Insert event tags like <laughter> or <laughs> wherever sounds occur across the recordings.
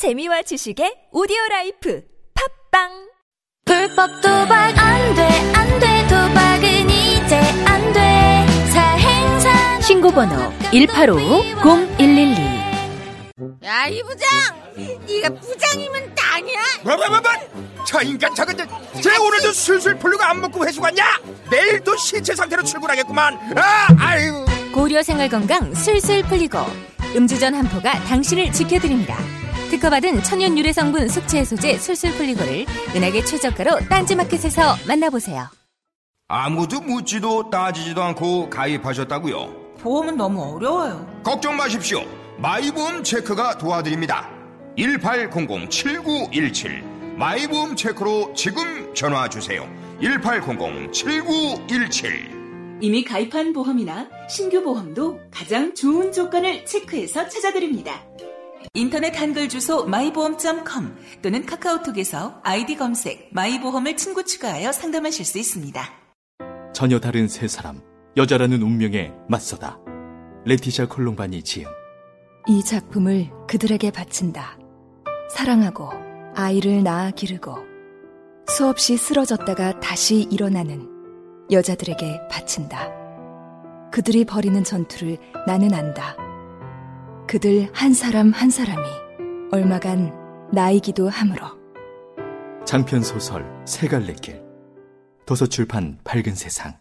재미와 지식의 오디오 라이프 팝빵 불법 도박 안 돼, 안 돼, 도박은 이제 안 돼. 사행사 신고번호 185-0112 야, 이 부장! 네가 부장이면 땅이야? 뭐뭐뭐뭐 저 인간 저건 쟤 오늘도 술술 풀리고 안 먹고 회수 갔냐 내일도 신체 상태로 출근하겠구만 아 아유 고려 생활 건강 술술 풀리고 음주전 한포가 당신을 지켜드립니다. 특허받은 천연 유래 성분 숙취 해소제 술술 풀리고를 은하계 최저가로 딴지마켓에서 만나보세요. 아무도 묻지도 따지지도 않고 가입하셨다고요 보험은 너무 어려워요. 걱정 마십시오 마이보험 체크가 도와드립니다 1800-7917 마이보험 체크로 지금 전화 주세요 1800-7917 이미 가입한 보험이나 신규 보험도 가장 좋은 조건을 체크해서 찾아드립니다. 인터넷 한글 주소 마이보험.com 또는 카카오톡에서 아이디 검색 마이보험을 친구 추가하여 상담하실 수 있습니다. 전혀 다른 세 사람, 여자라는 운명에 맞서다. 레티샤 콜롬바니 지음. 이 작품을 그들에게 바친다. 사랑하고 아이를 낳아 기르고 수없이 쓰러졌다가 다시 일어나는 여자들에게 바친다. 그들이 벌이는 전투를 나는 안다. 그들 한 사람 한 사람이 얼마간 나이기도 하므로 장편 소설 세 갈래 길. 도서출판 밝은 세상.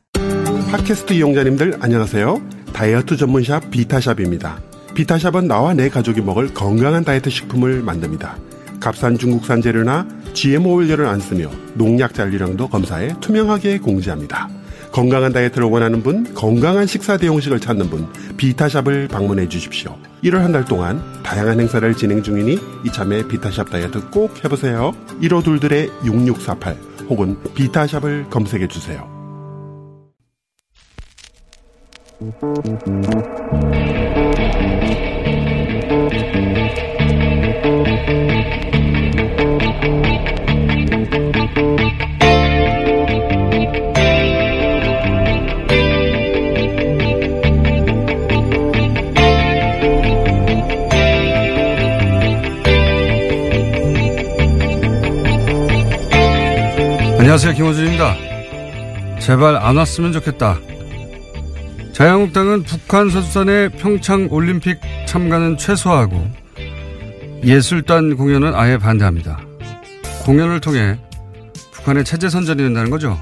팟캐스트 이용자님들 안녕하세요. 다이어트 전문샵 비타샵입니다. 비타샵은 나와 내 가족이 먹을 건강한 다이어트 식품을 만듭니다. 값싼 중국산 재료나 GMO 원료를 안 쓰며 농약 잔류량도 검사해 투명하게 공지합니다. 건강한 다이어트를 원하는 분, 건강한 식사 대용식을 찾는 분, 비타샵을 방문해 주십시오. 1월 한 달 동안 다양한 행사를 진행 중이니 이참에 비타샵 다이어트 꼭 해보세요. 1호둘들의 6648 혹은 비타샵을 검색해 주세요. 안녕하세요. 김호준입니다. 제발 안 왔으면 좋겠다. 자유한국당은 북한 선수단의 평창 올림픽 참가는 최소화하고 예술단 공연은 아예 반대합니다. 공연을 통해 북한의 체제 선전이 된다는 거죠.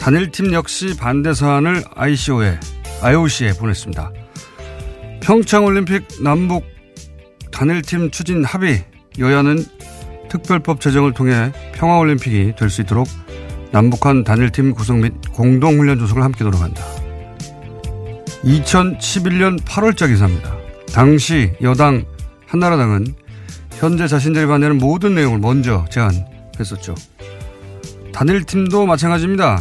단일팀 역시 반대 사안을 ICO에, IOC에 보냈습니다. 평창 올림픽 남북 단일팀 추진 합의 여야는 특별법 제정을 통해 평화올림픽이 될 수 있도록 남북한 단일팀 구성 및 공동훈련 조성을 함께 노력한다. 2011년 8월자 기사입니다. 당시 여당 한나라당은 현재 자신들이 반대하는 모든 내용을 먼저 제안했었죠. 단일팀도 마찬가지입니다.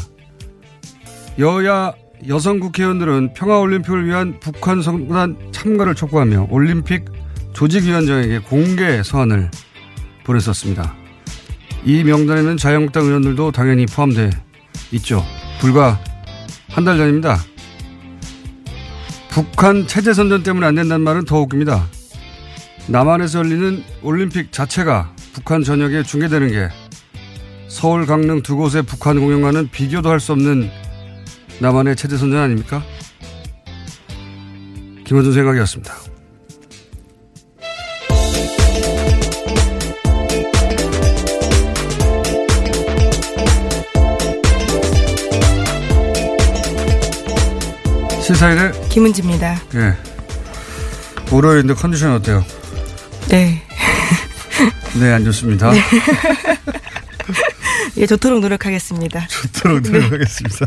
여야 여성 국회의원들은 평화올림픽을 위한 북한 선수단 참가를 촉구하며 올림픽 조직위원장에게 공개 서한을 보냈었습니다. 이 명단에는 자유한국당 의원들도 당연히 포함돼 있죠. 불과 한 달 전입니다. 북한 체제 선전 때문에 안 된다는 말은 더 웃깁니다. 남한에서 열리는 올림픽 자체가 북한 전역에 중계되는 게 서울, 강릉 두 곳의 북한 공연과는 비교도 할 수 없는 남한의 체제 선전 아닙니까? 김원준 생각이었습니다. 시사일의 김은지입니다. 예. 월요일인데 컨디션 어때요? 네. <laughs> 네, 안 좋습니다. 네. <laughs> 예, 좋도록 노력하겠습니다. 좋도록 노력하겠습니다.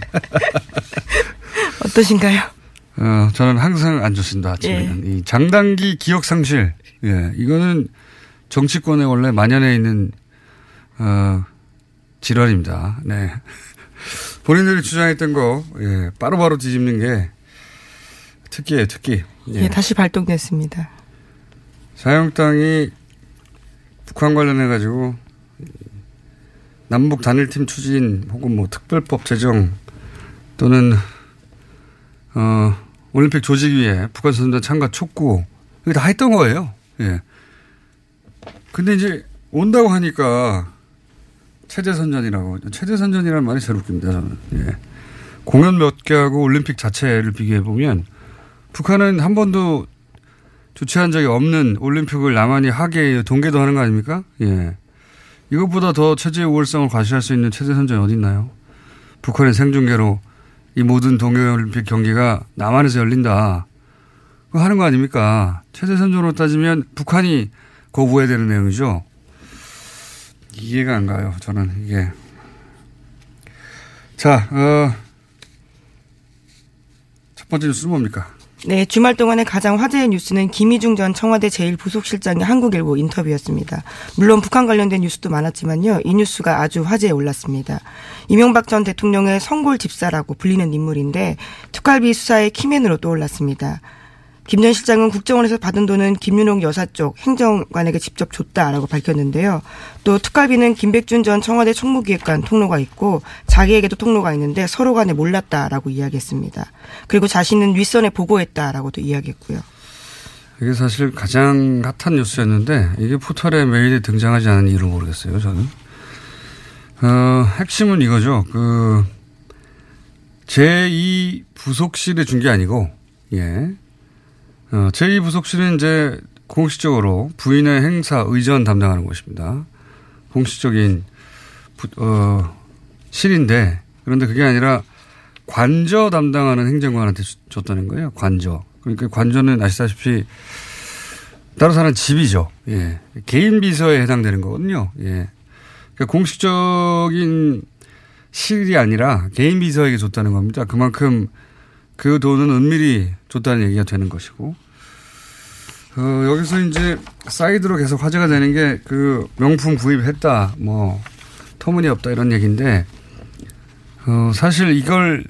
<laughs> 어떠신가요? 어, 저는 항상 안 좋습니다. 아침에는. 예. 이 장단기 기억 상실. 예, 이거는 정치권에 원래 만연해 있는 어, 질환입니다. 네. 본인들이 주장했던 거, 예, 바로바로 뒤집는 게 특기예요, 특기. 예, 예 다시 발동됐습니다. 자유한국당이 북한 관련해 가지고 남북 단일팀 추진 혹은 뭐 특별법 제정 또는 어, 올림픽 조직위에 북한 선수단 참가 촉구 이거 다 했던 거예요. 예. 근데 이제 온다고 하니까 체제 선전이라고. 체제 선전이라는 말이 제일 웃깁니다, 저는. 예. 공연 몇 개 하고 올림픽 자체를 비교해 보면 북한은 한 번도 주최한 적이 없는 올림픽을 남한이 하게 동계도 하는 거 아닙니까? 예. 이것보다 더 체제의 우월성을 과시할 수 있는 체제 선전이 어디 있나요? 북한의 생중계로 이 모든 동계올림픽 경기가 남한에서 열린다. 그거 하는 거 아닙니까? 체제 선전으로 따지면 북한이 거부해야 되는 내용이죠. 이해가 안 가요. 저는 이게. 자, 어, 첫 번째 뉴스는 뭡니까? 네, 주말 동안의 가장 화제의 뉴스는 김희중 전 청와대 제1부속실장의 한국일보 인터뷰였습니다. 물론 북한 관련된 뉴스도 많았지만요. 이 뉴스가 아주 화제에 올랐습니다. 이명박 전 대통령의 성골 집사라고 불리는 인물인데 특활비 수사의 키맨으로 떠올랐습니다. 김 전 실장은 국정원에서 받은 돈은 김윤옥 여사 쪽 행정관에게 직접 줬다라고 밝혔는데요. 또 특활비는 김백준 전 청와대 총무기획관 통로가 있고 자기에게도 통로가 있는데 서로 간에 몰랐다라고 이야기했습니다. 그리고 자신은 윗선에 보고했다라고도 이야기했고요. 이게 사실 가장 핫한 뉴스였는데 이게 포털에 메일에 등장하지 않은 이유를 모르겠어요. 저는 어, 핵심은 이거죠. 그 제2 부속실에 준 게 아니고 예. 어, 제2부속실은 이제 공식적으로 부인의 행사 의전 담당하는 곳입니다. 공식적인 부, 어, 실인데 그런데 그게 아니라 관저 담당하는 행정관한테 줬다는 거예요. 관저. 그러니까 관저는 아시다시피 따로 사는 집이죠. 예. 개인 비서에 해당되는 거거든요. 예. 그러니까 공식적인 실이 아니라 개인 비서에게 줬다는 겁니다. 그만큼 그 돈은 은밀히 줬다는 얘기가 되는 것이고. 어, 여기서 이제 사이드로 계속 화제가 되는 게 그 명품 구입했다, 뭐, 터무니없다 이런 얘기인데, 어, 사실 이걸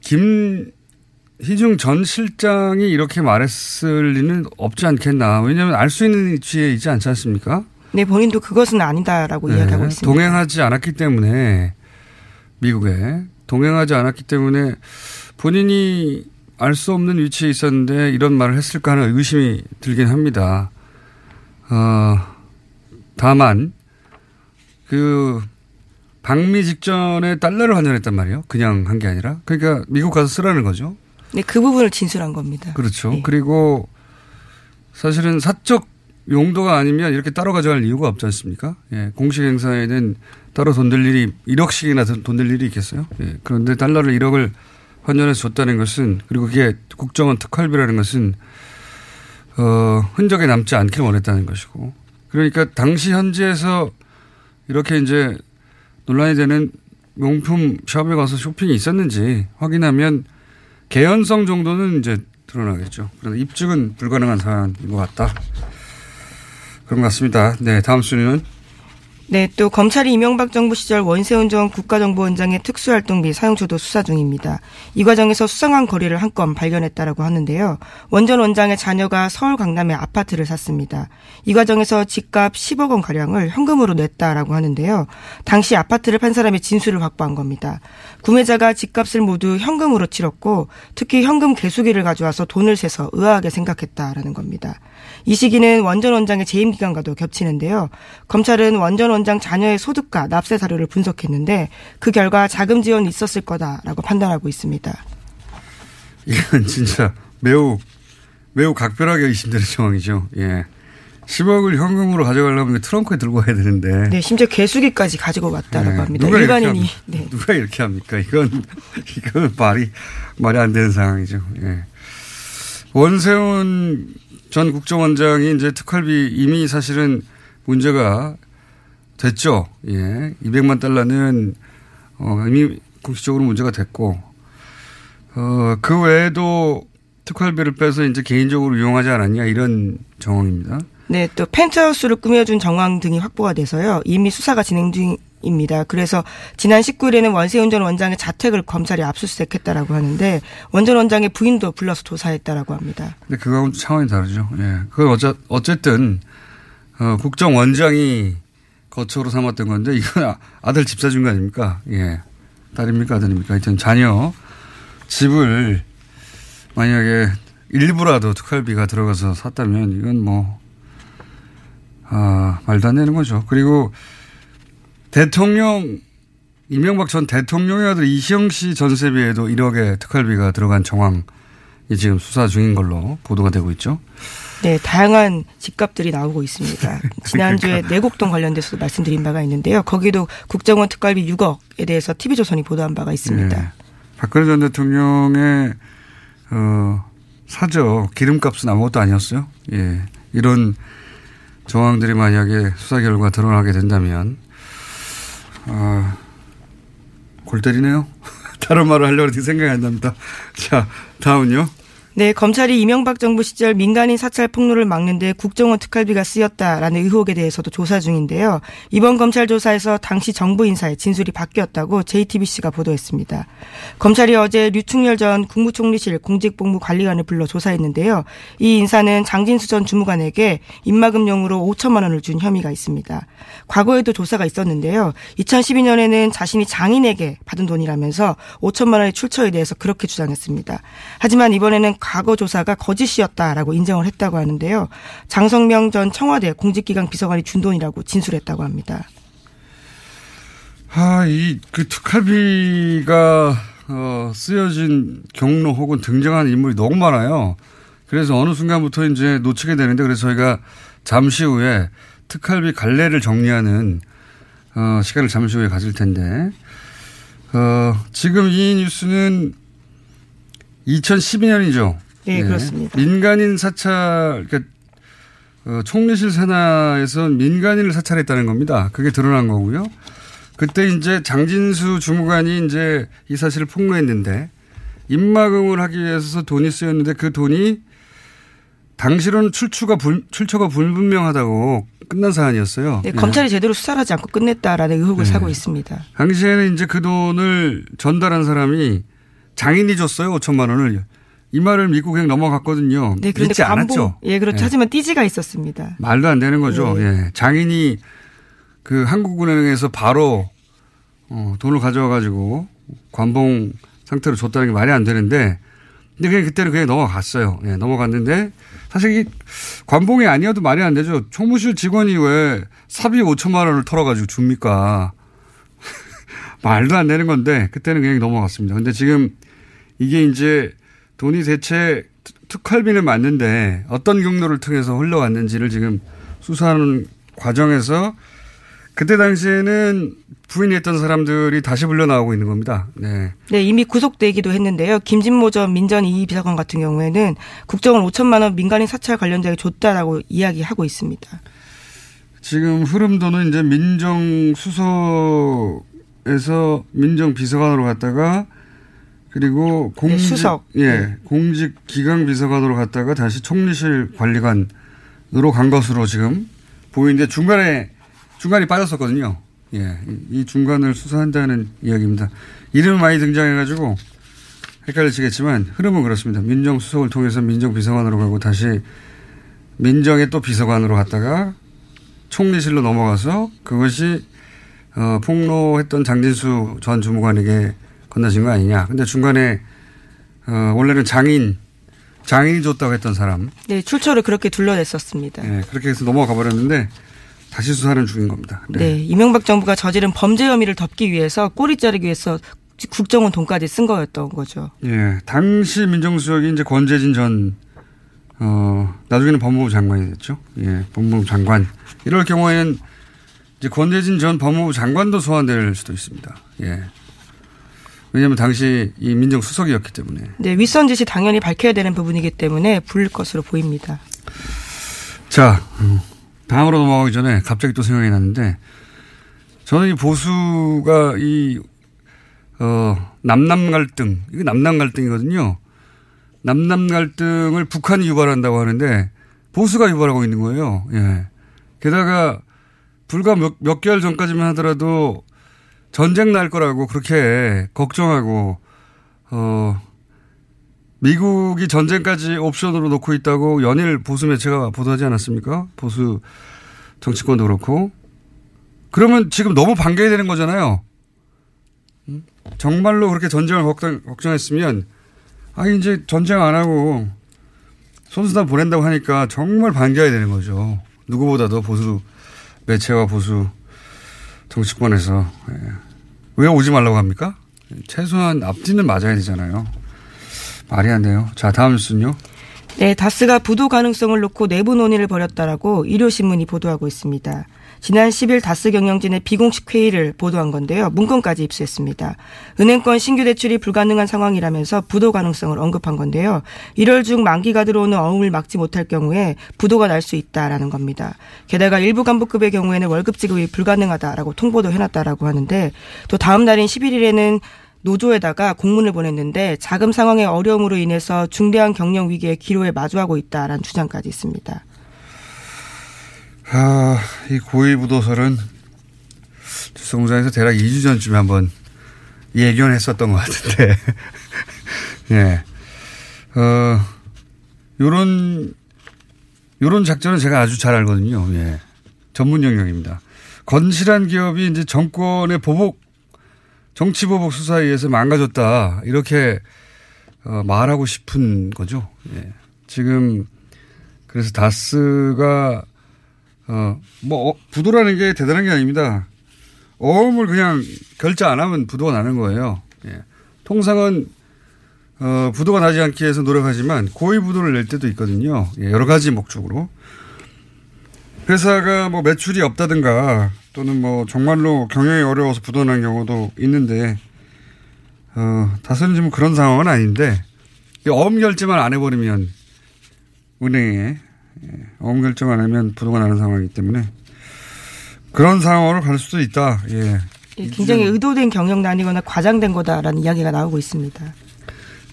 김희중 전 실장이 이렇게 말했을 리는 없지 않겠나. 왜냐하면 알 수 있는 위치에 있지 않지 않습니까? 네, 본인도 그것은 아니다라고 네, 이야기하고 있습니다. 동행하지 않았기 때문에 미국에 동행하지 않았기 때문에 본인이 알 수 없는 위치에 있었는데 이런 말을 했을까 하는 의심이 들긴 합니다. 어, 다만 그 방미 직전에 달러를 환전했단 말이에요. 그냥 한 게 아니라. 그러니까 미국 가서 쓰라는 거죠. 네, 그 부분을 진술한 겁니다. 그렇죠. 네. 그리고 사실은 사적 용도가 아니면 이렇게 따로 가져갈 이유가 없지 않습니까? 예, 공식 행사에는 따로 돈 들 일이 1억씩이나 돈 들 일이 있겠어요? 예, 그런데 달러를 1억을 환전해서 줬다는 것은 그리고 그게 국정원 특활비라는 것은 어, 흔적에 남지 않길 원했다는 것이고 그러니까 당시 현지에서 이렇게 이제 논란이 되는 명품 샵에 가서 쇼핑이 있었는지 확인하면 개연성 정도는 이제 드러나겠죠. 그런데 입증은 불가능한 사안인 것 같다. 그런 것 같습니다. 네, 다음 순위는 네, 또 검찰이 이명박 정부 시절 원세훈 전 국가정보원장의 특수활동비 사용처도 수사 중입니다. 이 과정에서 수상한 거리를 한 건 발견했다라고 하는데요. 원전 원장의 자녀가 서울 강남에 아파트를 샀습니다. 이 과정에서 집값 10억 원 가량을 현금으로 냈다라고 하는데요. 당시 아파트를 판 사람의 진술을 확보한 겁니다. 구매자가 집값을 모두 현금으로 치렀고 특히 현금 개수기를 가져와서 돈을 세서 의아하게 생각했다라는 겁니다. 이 시기는 원전 원장의 재임 기간과도 겹치는데요. 검찰은 원전 원장 자녀의 소득과 납세 사료를 분석했는데 그 결과 자금 지원이 있었을 거다라고 판단하고 있습니다. 이건 진짜 매우 매우 각별하게 의심되는 <laughs> 상황이죠. 예. 10억을 현금으로 가져가려면 트렁크에 들고 가야 되는데. 네, 심지어 개수기까지 가지고 왔다라고 네, 합니다. 누가 이렇게 일반인이. 합니까? 네. 누가 이렇게 합니까? 이건 <laughs> 이건 말이 말이 안 되는 상황이죠. 예. 원세훈 전 국정원장이 이제 특활비 이미 사실은 문제가 됐죠. 예. 200만 달러는 어, 이미 공식적으로 문제가 됐고, 어, 그 외에도 특활비를 빼서 이제 개인적으로 이용하지 않았냐 이런 정황입니다. 네, 또 펜트하우스를 꾸며준 정황 등이 확보가 돼서요. 이미 수사가 진행 중 입니다. 그래서 지난 19일에는 원세훈 전 원장의 자택을 검찰이 압수수색했다라고 하는데 원 전 원장의 부인도 불러서 조사했다라고 합니다. 근데 그거하고는 차원이 다르죠. 예. 그건 어째, 어쨌든, 어, 국정원장이 거처로 삼았던 건데, 이건 아들 집 사준 거 아닙니까? 예. 딸입니까? 아들입니까? 하여튼 자녀 집을 만약에 일부라도 특활비가 들어가서 샀다면 이건 뭐, 아, 말도 안 되는 거죠. 그리고 대통령, 이명박 전 대통령의 아들 이시영 씨 전세비에도 1억의 특활비가 들어간 정황이 지금 수사 중인 걸로 보도가 되고 있죠. 네, 다양한 집값들이 나오고 있습니다. <laughs> 지난주에 그러니까. 내곡동 관련돼서도 말씀드린 바가 있는데요. 거기도 국정원 특활비 6억에 대해서 TV조선이 보도한 바가 있습니다. 예. 박근혜 전 대통령의 어, 사저 기름값은 아무것도 아니었어요. 예. 이런 정황들이 만약에 수사 결과 드러나게 된다면 아, 골 때리네요. <laughs> 다른 말을 하려고 했는데 생각이 안 납니다. 자, 다음은요. 네, 검찰이 이명박 정부 시절 민간인 사찰 폭로를 막는데 국정원 특활비가 쓰였다라는 의혹에 대해서도 조사 중인데요. 이번 검찰 조사에서 당시 정부 인사의 진술이 바뀌었다고 JTBC가 보도했습니다. 검찰이 어제 류충열 전 국무총리실 공직복무관리관을 불러 조사했는데요. 이 인사는 장진수 전 주무관에게 입마금용으로 5천만 원을 준 혐의가 있습니다. 과거에도 조사가 있었는데요. 2012년에는 자신이 장인에게 받은 돈이라면서 5천만 원의 출처에 대해서 그렇게 주장했습니다. 하지만 이번에는 과거 조사가 거짓이었다라고 인정을 했다고 하는데요. 장성명 전 청와대 공직기강 비서관이 준 돈이라고 진술했다고 합니다. 아, 이, 그 특활비가, 어, 쓰여진 경로 혹은 등장하는 인물이 너무 많아요. 그래서 어느 순간부터 이제 놓치게 되는데 그래서 저희가 잠시 후에 특활비 갈래를 정리하는, 어, 시간을 잠시 후에 가질 텐데, 어, 지금 이 뉴스는 2012년이죠. 네, 그렇습니다. 민간인 사찰, 그러니까 어, 총리실 산하에서 민간인을 사찰했다는 겁니다. 그게 드러난 거고요. 그때 이제 장진수 주무관이 이제 이 사실을 폭로했는데 입막음을 하기 위해서 돈이 쓰였는데 그 돈이 당시로는 출처가 불, 출처가 불분명하다고 끝난 사안이었어요. 네, 예. 검찰이 제대로 수사를 하지 않고 끝냈다라는 의혹을 네. 사고 있습니다. 당시에는 이제 그 돈을 전달한 사람이 장인이 줬어요. 5천만 원을. 이 말을 그냥 넘어갔거든요. 네, 그런데 믿지 관봉, 않았죠. 예, 그렇죠. 예. 하지만 띠지가 있었습니다. 말도 안 되는 거죠. 네. 예. 장인이 그 한국은행에서 바로 어, 돈을 가져와 가지고 관봉 상태로 줬다는 게 말이 안 되는데 근데 그냥 그때는 그냥 넘어갔어요. 예, 넘어갔는데 사실 이 관봉이 아니어도 말이 안 되죠. 총무실 직원이 왜 사비 5천만 원을 털어가지고 줍니까? <laughs> 말도 안 되는 건데 그때는 그냥 넘어갔습니다. 근데 지금 이게 이제 돈이 대체 특- 특활비는 맞는데 어떤 경로를 통해서 흘러왔는지를 지금 수사하는 과정에서 그때 당시에는 부인했던 사람들이 다시 불려 나오고 있는 겁니다. 네. 네, 이미 구속되기도 했는데요. 김진모 전 민전 이 비서관 같은 경우에는 국정원 5천만 원 민간인 사찰 관련자에게 줬다라고 이야기하고 있습니다. 지금 흐름도는 이제 민정 수석에서 민정 비서관으로 갔다가 그리고 공직, 네, 수석. 예, 공직 기강 비서관으로 갔다가 다시 총리실 관리관으로 간 것으로 지금 보이는데 중간에 중간이 빠졌었거든요. 예, 이- 이 중간을 수사한다는 이야기입니다. 이름은 많이 등장해가지고 헷갈리시겠지만 흐름은 그렇습니다. 민정수석을 통해서 민정비서관으로 가고 다시 민정의 또 비서관으로 갔다가 총리실로 넘어가서 그것이 어, 폭로했던 장진수 전 주무관에게 건너진 거 아니냐. 근데 중간에 어, 원래는 장인 장인이 줬다고 했던 사람 네, 출처를 그렇게 둘러냈었습니다. 예, 그렇게 해서 넘어가 버렸는데 다시 수사는 중인 겁니다. 네. 이명박 정부가 저지른 범죄 혐의를 덮기 위해서 꼬리 자르기 위해서 국정원 돈까지 쓴 거였던 거죠. 예, 당시 민정수석이 이제 권재진 전, 어, 나중에는 법무부 장관이 됐죠. 예, 법무부 장관. 이럴 경우에는 이제 권재진 전 법무부 장관도 소환될 수도 있습니다. 예. 왜냐하면 당시 이 민정수석이었기 때문에. 네, 윗선 지시 당연히 밝혀야 되는 부분이기 때문에 불릴 것으로 보입니다. 자, 음, 다음으로 넘어가기 전에 갑자기 또 생각이 났는데 저는 이 보수가 이, 어, 남남 갈등, 이거 남남 갈등이거든요. 남남 갈등을 북한이 유발한다고 하는데 보수가 유발하고 있는 거예요. 예. 게다가 불과 몇, 몇 개월 전까지만 하더라도 전쟁 날 거라고 그렇게 걱정하고, 어, 미국이 전쟁까지 옵션으로 놓고 있다고 연일 보수 매체가 보도하지 않았습니까? 보수 정치권도 그렇고. 그러면 지금 너무 반겨야 되는 거잖아요. 음? 정말로 그렇게 전쟁을 걱정, 걱정 했으면, 아, 이제 전쟁 안 하고, 손수단 보낸다고 하니까 정말 반겨야 되는 거죠. 누구보다도 보수 매체와 보수 정치권에서 예. 왜 오지 말라고 합니까? 최소한 앞뒤는 맞아야 되잖아요. 말이 안 돼요. 자, 다음 뉴스는요. 네, 다스가 부도 가능성을 놓고 내부 논의를 벌였다라고 일요신문이 보도하고 있습니다. 지난 10일 다스 경영진의 비공식 회의를 보도한 건데요. 문건까지 입수했습니다. 은행권 신규 대출이 불가능한 상황이라면서 부도 가능성을 언급한 건데요. 1월 중 만기가 들어오는 어음을 막지 못할 경우에 부도가 날 수 있다라는 겁니다. 게다가 일부 간부급의 경우에는 월급 지급이 불가능하다라고 통보도 해놨다라고 하는데 또 다음 날인 11일에는 노조에다가 공문을 보냈는데 자금 상황의 어려움으로 인해서 중대한 경영 위기의 기로에 마주하고 있다라는 주장까지 있습니다. 아, 이 고위부도설은 주성장에서 대략 2주 전쯤에 한번 예견했었던 것 같은데, <laughs> 예. 어, 요런, 요런 작전은 제가 아주 잘 알거든요. 예. 전문 영역입니다. 건실한 기업이 이제 정권의 보복, 정치보복 수사에 의해서 망가졌다. 이렇게, 어, 말하고 싶은 거죠. 예. 지금, 그래서 다스가 어, 뭐, 어, 부도라는 게 대단한 게 아닙니다. 어음을 그냥 결제 안 하면 부도가 나는 거예요. 예. 통상은, 어, 부도가 나지 않기 위해서 노력하지만 고의 부도를 낼 때도 있거든요. 예, 여러 가지 목적으로. 회사가 뭐 매출이 없다든가 또는 뭐 정말로 경영이 어려워서 부도난 경우도 있는데, 어, 다소는 좀 그런 상황은 아닌데, 어음 결제만 안 해버리면 은행에 어음 결정 안 하면 부도가 나는 상황이기 때문에 그런 상황으로 갈 수도 있다. 예. 예, 굉장히 의도된 경영난이거나 과장된 거다라는 이야기가 나오고 있습니다.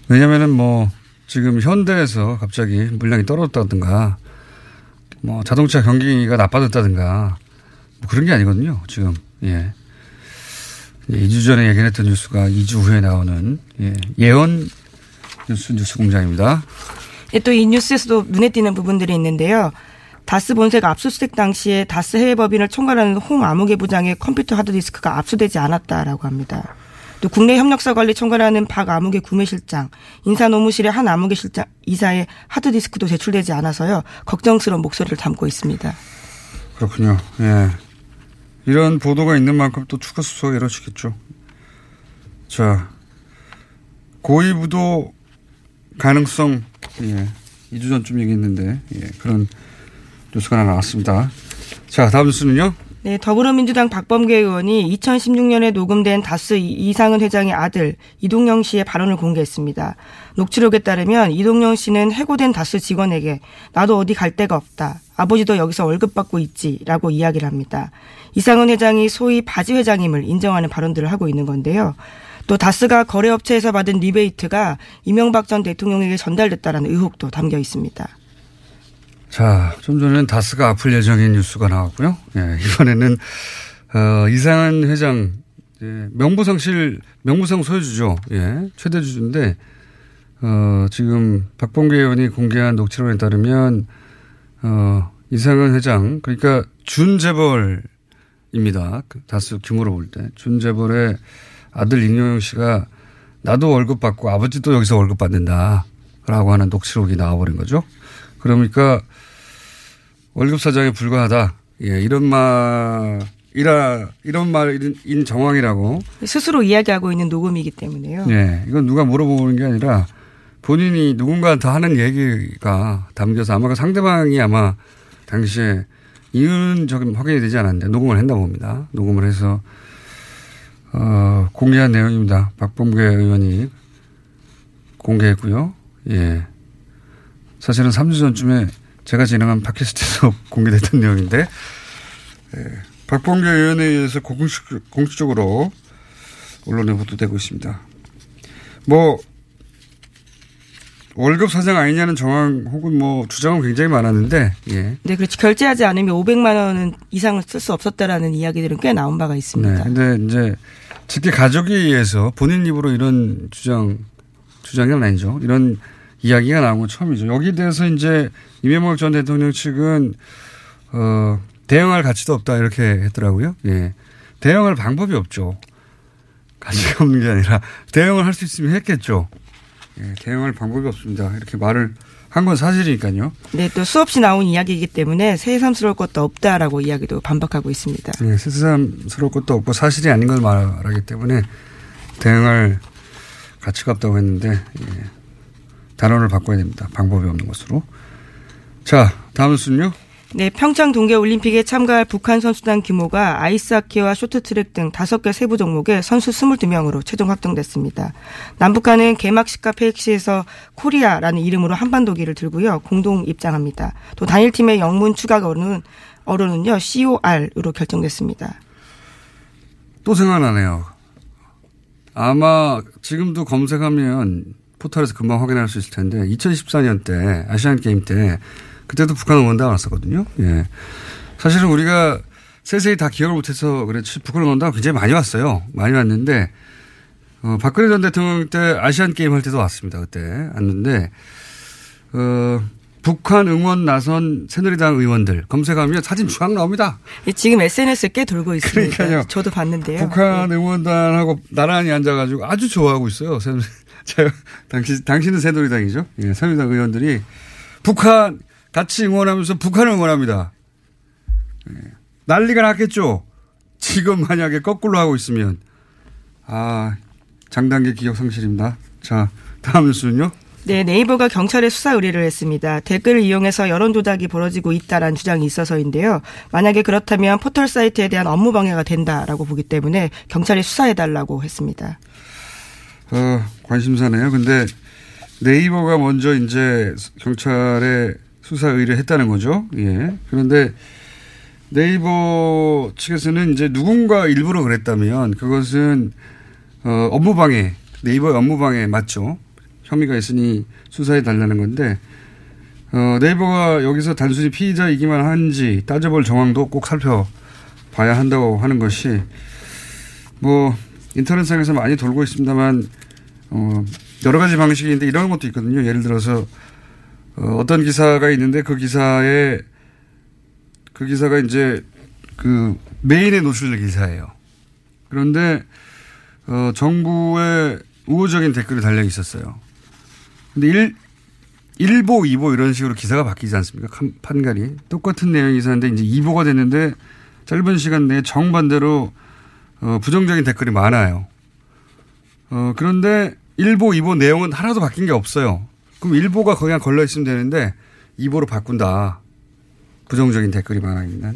왜냐면은 뭐 지금 현대에서 갑자기 물량이 떨어졌다든가 뭐 자동차 경기가 나빠졌다든가 뭐 그런 게 아니거든요. 지금 예. 2주 전에 예견했던 뉴스가 2주 후에 나오는 예. 예언 뉴스 뉴스 공장입니다. 예, 또이 뉴스에서도 눈에 띄는 부분들이 있는데요. 다스 본사가 압수수색 당시에 다스 해외법인을 총괄하는 홍 아무개 부장의 컴퓨터 하드디스크가 압수되지 않았다라고 합니다. 또 국내 협력사 관리 총괄하는 박 아무개 구매실장, 인사노무실의 한 아무개 실장 이사의 하드디스크도 제출되지 않아서요. 걱정스러운 목소리를 담고 있습니다. 그렇군요. 예. 이런 보도가 있는 만큼 또 추가 수사가 이루어지겠죠. 자, 고위부도 가능성 예. 2주 전쯤 얘기했는데, 예. 그런 뉴스가 하나 나왔습니다. 자, 다음 뉴스는요? 네, 더불어민주당 박범계 의원이 2016년에 녹음된 다스 이상은 회장의 아들 이동영 씨의 발언을 공개했습니다. 녹취록에 따르면 이동영 씨는 해고된 다스 직원에게 나도 어디 갈 데가 없다. 아버지도 여기서 월급 받고 있지라고 이야기를 합니다. 이상은 회장이 소위 바지 회장임을 인정하는 발언들을 하고 있는 건데요. 또 다스가 거래업체에서 받은 리베이트가 이명박 전 대통령에게 전달됐다라는 의혹도 담겨 있습니다. 자, 좀 전에는 다스가 아플 예정인 뉴스가 나왔고요. 예, 이번에는 어, 이상한 회장 예, 명부상실 명부상 소유주죠. 예, 최대 주주인데 어, 지금 박봉계 의원이 공개한 녹취록에 따르면 어, 이상한 회장 그러니까 준재벌입니다. 그 다스 규모로 볼 때 준재벌의 아들 임영영 씨가 나도 월급 받고 아버지도 여기서 월급 받는다라고 하는 녹취록이 나와버린 거죠. 그러니까 월급 사장에 불과하다. 예, 이런 말, 이라, 이런 말인 정황이라고. 스스로 이야기하고 있는 녹음이기 때문에요. 예, 이건 누가 물어보는 게 아니라 본인이 누군가한테 하는 얘기가 담겨서 아마 그 상대방이 아마 당시에 저기 확인이 되지 않았는데 녹음을 했나 봅니다. 녹음을 해서 어, 공개한 내용입니다. 박범계 의원이 공개했고요. 예. 사실은 3주 전쯤에 제가 진행한 팟캐스트에서 <laughs> 공개됐던 내용인데, 예. 박범계 의원에 의해서 공식, 공식적으로 언론에 보도되고 있습니다. 뭐, 월급 사장 아니냐는 정황 혹은 뭐 주장은 굉장히 많았는데, 예. 네, 그렇지. 결제하지 않으면 500만 원은 이상을 쓸 수 없었다라는 이야기들은 꽤 나온 바가 있습니다. 네. 근데 이제 직계 가족에 의해서 본인 입으로 이런 주장, 주장은 아니죠. 이런 이야기가 나온 건 처음이죠. 여기에 대해서 이제 이명박 전 대통령 측은, 어, 대응할 가치도 없다 이렇게 했더라고요. 예. 대응할 방법이 없죠. 가치가 없는 게 아니라 <laughs> 대응을 할 수 있으면 했겠죠. 예, 대응할 방법이 없습니다. 이렇게 말을 한 건 사실이니까요. 네, 또 수없이 나온 이야기이기 때문에 새삼스러울 것도 없다라고 이야기도 반박하고 있습니다. 네, 새삼스러울 것도 없고 사실이 아닌 걸 말하기 때문에 대응할 가치가 없다고 했는데 예, 단어를 바꿔야 됩니다. 방법이 없는 것으로. 자, 다음 뉴스요. 네, 평창 동계올림픽에 참가할 북한 선수단 규모가 아이스하키와 쇼트트랙 등 다섯 개 세부 종목에 선수 22명으로 최종 확정됐습니다. 남북한은 개막식과 폐회식에서 코리아라는 이름으로 한반도기를 들고요. 공동 입장합니다. 또 단일팀의 영문 축약어는, 어른은요, COR으로 결정됐습니다. 또 생각나네요. 아마 지금도 검색하면 포털에서 금방 확인할 수 있을 텐데 2014년 때 아시안 게임 때 그때도 북한 응원단 왔었거든요. 예. 사실은 우리가 세세히 다 기억을 못해서 그랬지 북한 응원단 굉장히 많이 왔어요. 많이 왔는데 어, 박근혜 전 대통령 때 아시안 게임 할 때도 왔습니다. 그때 왔는데 어, 북한 응원 나선 새누리당 의원들 검색하면 사진 주각 나옵니다. 예, 지금 SNS에 꽤 돌고 있습니다. 그러니까요. 저도 봤는데요. 북한 응원단하고 나란히 앉아가지고 아주 좋아하고 있어요. <laughs> 당신 당신은 새누리당이죠. 예, 새누리당 의원들이 북한 같이 응원하면서 북한을 응원합니다. 예, 난리가 났겠죠. 지금 만약에 거꾸로 하고 있으면 아 장단계 기억 상실입니다. 자 다음 뉴스는요. 네, 네이버가 경찰에 수사 의뢰를 했습니다. 댓글을 이용해서 여론 조작이 벌어지고 있다라는 주장이 있어서인데요. 만약에 그렇다면 포털 사이트에 대한 업무 방해가 된다라고 보기 때문에 경찰이 수사해 달라고 했습니다. 어, 관심사네요. 근데 네이버가 먼저 이제 경찰에 수사 의뢰 했다는 거죠. 예. 그런데 네이버 측에서는 이제 누군가 일부러 그랬다면 그것은 어, 업무방해, 네이버의 업무방해 맞죠. 혐의가 있으니 수사해 달라는 건데 어, 네이버가 여기서 단순히 피의자이기만 한지 따져볼 정황도 꼭 살펴봐야 한다고 하는 것이 뭐 인터넷상에서 많이 돌고 있습니다만 어, 여러 가지 방식인데 이런 것도 있거든요. 예를 들어서 어, 어떤 기사가 있는데 그 기사에 그 기사가 이제 그 메인에 노출될 기사예요. 그런데 어, 정부의 우호적인 댓글이 달려 있었어요. 근데 일, 1보, 2보 이런 식으로 기사가 바뀌지 않습니까? 판갈이. 똑같은 내용의 기사인데 이제 2보가 됐는데 짧은 시간 내에 정반대로 어, 부정적인 댓글이 많아요. 어, 그런데 1보, 2보 내용은 하나도 바뀐 게 없어요. 그럼 1보가 그냥 걸려 있으면 되는데 2보로 바꾼다. 부정적인 댓글이 많아 있는.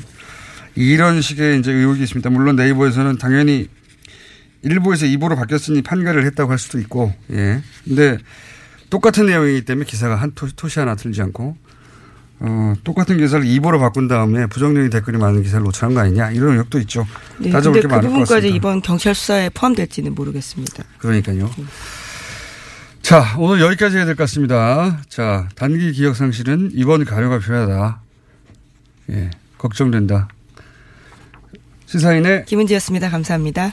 이런 식의 이제 의혹이 있습니다. 물론 네이버에서는 당연히 1보에서 2보로 바뀌었으니 판결을 했다고 할 수도 있고, 예. 근데 똑같은 내용이기 때문에 기사가 한 토, 토시 하나 틀리지 않고, 어, 똑같은 기사를 2보로 바꾼 다음에 부정적인 댓글이 많은 기사를 노출한 거 아니냐 이런 의혹도 있죠. 네, 따져볼 게 그 많을 것 부분까지 같습니다. 이번 경찰 수사에 포함될지는 모르겠습니다. 그러니까요. 자, 오늘 여기까지 해야 될 것 같습니다. 자, 단기 기억 상실은 이번 가료가 필요하다. 예, 걱정된다. 시사인의 김은지였습니다. 감사합니다.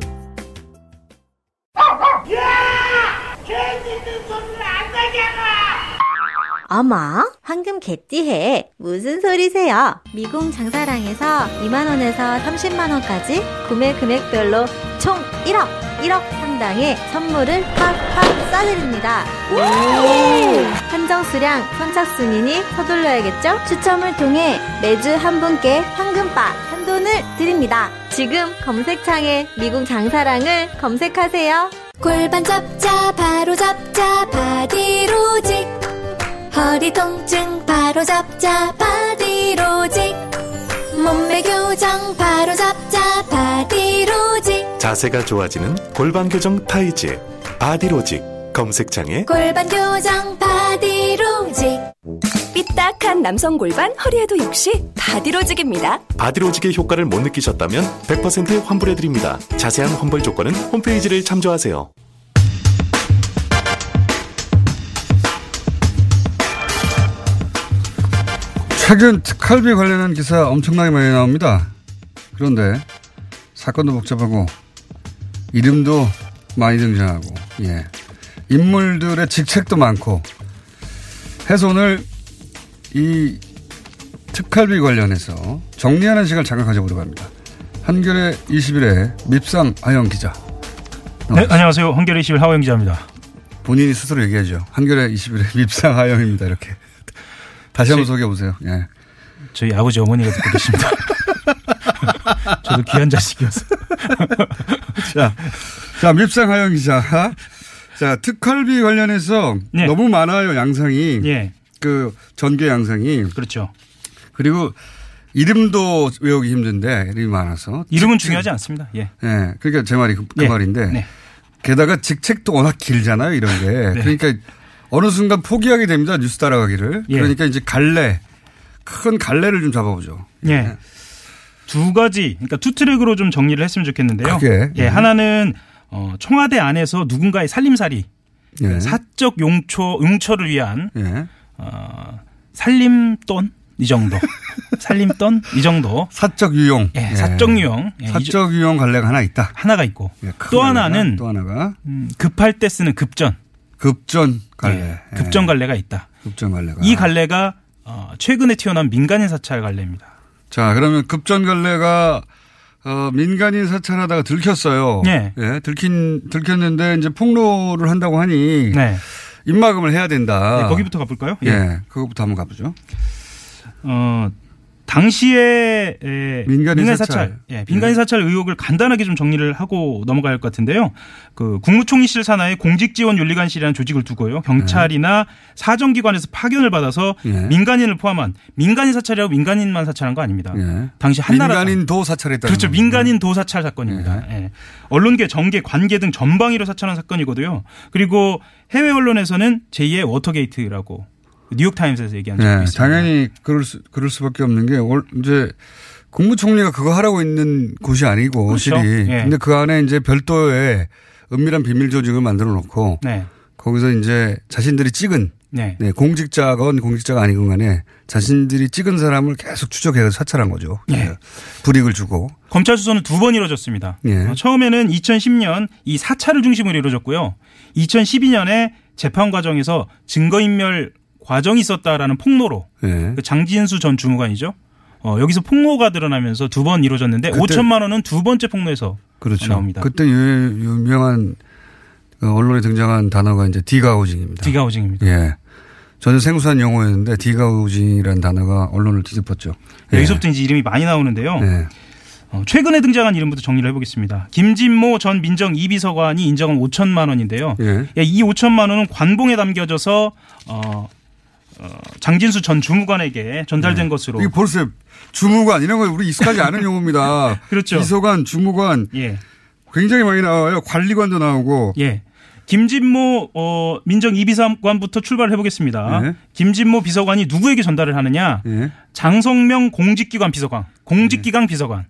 어머, 황금 개띠해. 무슨 소리세요? 미궁 장사랑에서 2만원에서 30만원까지 구매 금액별로 총 1억, 1억 상당의 선물을 팍팍 싸드립니다. 한정 수량 선착순이니 서둘러야겠죠? 추첨을 통해 매주 한 분께 황금바 한 돈을 드립니다. 지금 검색창에 미궁 장사랑을 검색하세요. 골반 잡자 바로 잡자 바디로직 허리 통증 바로 잡자 바디로직 몸매 교정 바로 잡자 바디로직 자세가 좋아지는 골반 교정 타이즈 바디로직 검색창에 골반 교정 바디로직 삐딱한 남성 골반 허리에도 역시 바디로직입니다. 바디로직의 효과를 못 느끼셨다면 100% 환불해 드립니다. 자세한 환불 조건은 홈페이지를 참조하세요. 최근 특활비 관련한 기사 엄청나게 많이 나옵니다. 그런데 사건도 복잡하고 이름도 많이 등장하고 예. 인물들의 직책도 많고 해서 오늘 이 특활비 관련해서 정리하는 시간을 잠깐 가져보려고 합니다. 한겨레 21의 밉상 아영 기자. 네, 안녕하세요. 한겨레 21 하호영 기자입니다. 본인이 스스로 얘기하죠. 한겨레 21의 밉상 하영입니다. 이렇게. 다시 한번 소개해 보세요. 예. 저희 아버지 어머니가 듣고 계십니다. <laughs> 저도 귀한 자식이어서. 자, 자, 밉상 하영 기자. 자, 특활비 관련해서 예. 너무 많아요, 양상이. 예. 그 전개 양상이. 그렇죠. 그리고 이름도 외우기 힘든데 이름이 많아서. 이름은 직책- 중요하지 않습니다. 예. 예. 그러니까 제 말이 그, 그 예. 말인데. 네. 게다가 직책도 워낙 길잖아요, 이런 게. 네. 그러니까 어느 순간 포기하게 됩니다, 뉴스 따라가기를. 예. 그러니까 이제 갈래. 큰 갈래를 좀 잡아보죠. 예. 두 가지, 그러니까 two track으로 좀 정리를 했으면 좋겠는데요. 크게. 예, 음. 하나는 어, 청와대 안에서 누군가의 살림살이, 예. 사적 용처, 용처를 위한 예. 어, 살림돈 이 정도, <laughs> 살림돈 이 정도. 사적 유용. 예, 사적 유용. 예, 이 사적 유용 갈래가 하나 있다. 하나가 있고 예, 큰또 하나는 또 하나가 음, 급할 때 쓰는 급전. 급전 갈래. 예, 급전 갈래가 있다. 급전 갈래가. 이 갈래가 어, 최근에 튀어나온 민간인 사찰 갈래입니다. 자, 그러면 급전 갈래가 어, 민간인 사찰하다가 들켰어요. 예. 들킨 들켰는데 이제 폭로를 한다고 하니 네. 입막음을 해야 된다. 네, 거기부터 가볼까요? 예. 예. 그거부터 한번 가보죠. 어, 당시에 에, 민간인 사찰. 사찰, 예, 민간인 사찰 의혹을 간단하게 좀 정리를 하고 넘어갈 것 같은데요. 그 국무총리실 산하에 공직지원윤리관실이라는 조직을 두고요. 경찰이나 사정기관에서 파견을 받아서 예. 민간인을 포함한 민간인 사찰이라고 민간인만 사찰한 거 아닙니다. 예. 당시 한나라 민간인도 사찰했다. 그렇죠. 민간인 도 사찰 사건입니다. 예. 언론계, 정계, 관계 등 전방위로 사찰한 사건이거든요. 그리고 해외 언론에서는 제2의 워터게이트라고 뉴욕타임스에서 얘기한 적이 네, 있습니다. 당연히 그럴 수, 그럴 수밖에 없는 게, 올- 이제, 국무총리가 그거 하라고 있는 곳이 아니고, 그렇죠. 실이. 예. 근데 그 안에 이제 별도의 은밀한 비밀 조직을 만들어 놓고, 네. 거기서 이제 자신들이 찍은, 네. 네, 공직자건 공직자가 아니건 간에 자신들이 찍은 사람을 계속 추적해서 사찰한 거죠. 예. 불이익을 주고. 검찰 수사는 두 번 이루어졌습니다. 예. 어, 처음에는 2010년 이 사찰을 중심으로 이루어졌고요. 2012년에 재판 과정에서 증거인멸 과정이 있었다라는 폭로로 예. 그 장진수 전 주무관이죠. 어, 여기서 폭로가 드러나면서 두 번 이루어졌는데 그때- 5천만 원은 두 번째 폭로에서 그렇죠. 나옵니다. 그때 유, 유명한 그 언론에 등장한 단어가 이제 degaussing입니다. degaussing입니다. 예. 전혀 생소한 용어였는데 degaussing이라는 단어가 언론을 뒤집었죠. 예. 여기서부터 이제 이름이 많이 나오는데요. 네. 어, 최근에 등장한 이름부터 정리를 해보겠습니다. 김진모 전 민정 2비서관이 인정한 5천만 원인데요. 예. 예, 이 5천만 원은 관봉에 담겨져서 어, 어, 장진수 전 주무관에게 전달된 것으로. 네. 이게 벌써 주무관 이런 거 우리 익숙하지 <laughs> 않은 용어입니다. 그렇죠. 비서관, 주무관 예. 굉장히 많이 나와요. 관리관도 나오고. 예. 김진모 어, 민정 2비서관부터 출발을 해보겠습니다. 네. 김진모 비서관이 누구에게 전달을 하느냐? 예. 장성명 공직기관 비서관, 공직기강 비서관.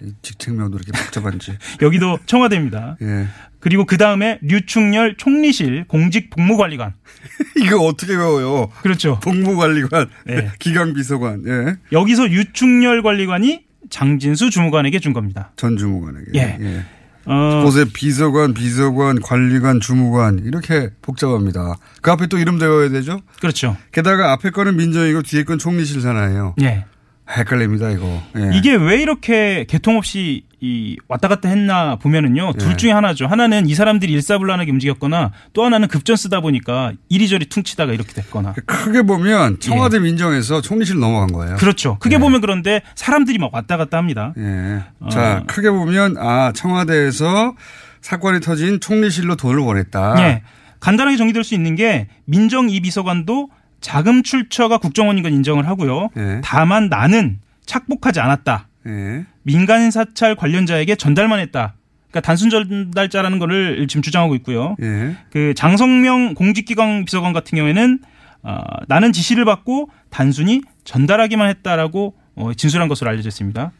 이 직책명도 이렇게 복잡한지. <laughs> 여기도 청와대입니다. 예. 그리고 그 다음에 류충렬 총리실 공직복무관리관. <laughs> 이거 어떻게 외워요? 그렇죠. 복무관리관, 예. <laughs> 기강비서관, 예. 여기서 유충렬 관리관이 장진수 주무관에게 준 겁니다. 전 주무관에게. 예. 어, 곳에 비서관, 비서관, 관리관, 주무관 이렇게 복잡합니다. 그 앞에 또 이름 대어야 되죠? 그렇죠. 게다가 앞에 거는 민정이고 뒤에 건 총리실 산하예요. 예. 헷갈립니다 이거. 예. 이게 왜 이렇게 개통 없이 이 왔다 갔다 했나 보면은요 예. 둘 중에 하나죠. 하나는 이 사람들이 일사불란하게 움직였거나 또 하나는 급전 쓰다 보니까 이리저리 퉁치다가 이렇게 됐거나. 크게 보면 청와대 민정에서 총리실 넘어간 거예요. 예. 그렇죠. 크게 보면 그런데 사람들이 막 왔다 갔다 합니다. 예. 어. 자, 크게 보면 아 청와대에서 사건이 터진 총리실로 돈을 보냈다. 예. 간단하게 정리될 수 있는 게 민정 이 비서관도 자금 출처가 국정원인 건 인정을 하고요. 예. 다만 나는 착복하지 않았다. 예. 민간 사찰 관련자에게 전달만 했다. 그러니까 단순 전달자라는 거를 지금 주장하고 있고요. 예. 그 장성명 공직기강 비서관 같은 경우에는 어, 나는 지시를 받고 단순히 전달하기만 했다라고 어, 진술한 것으로 알려져 있습니다.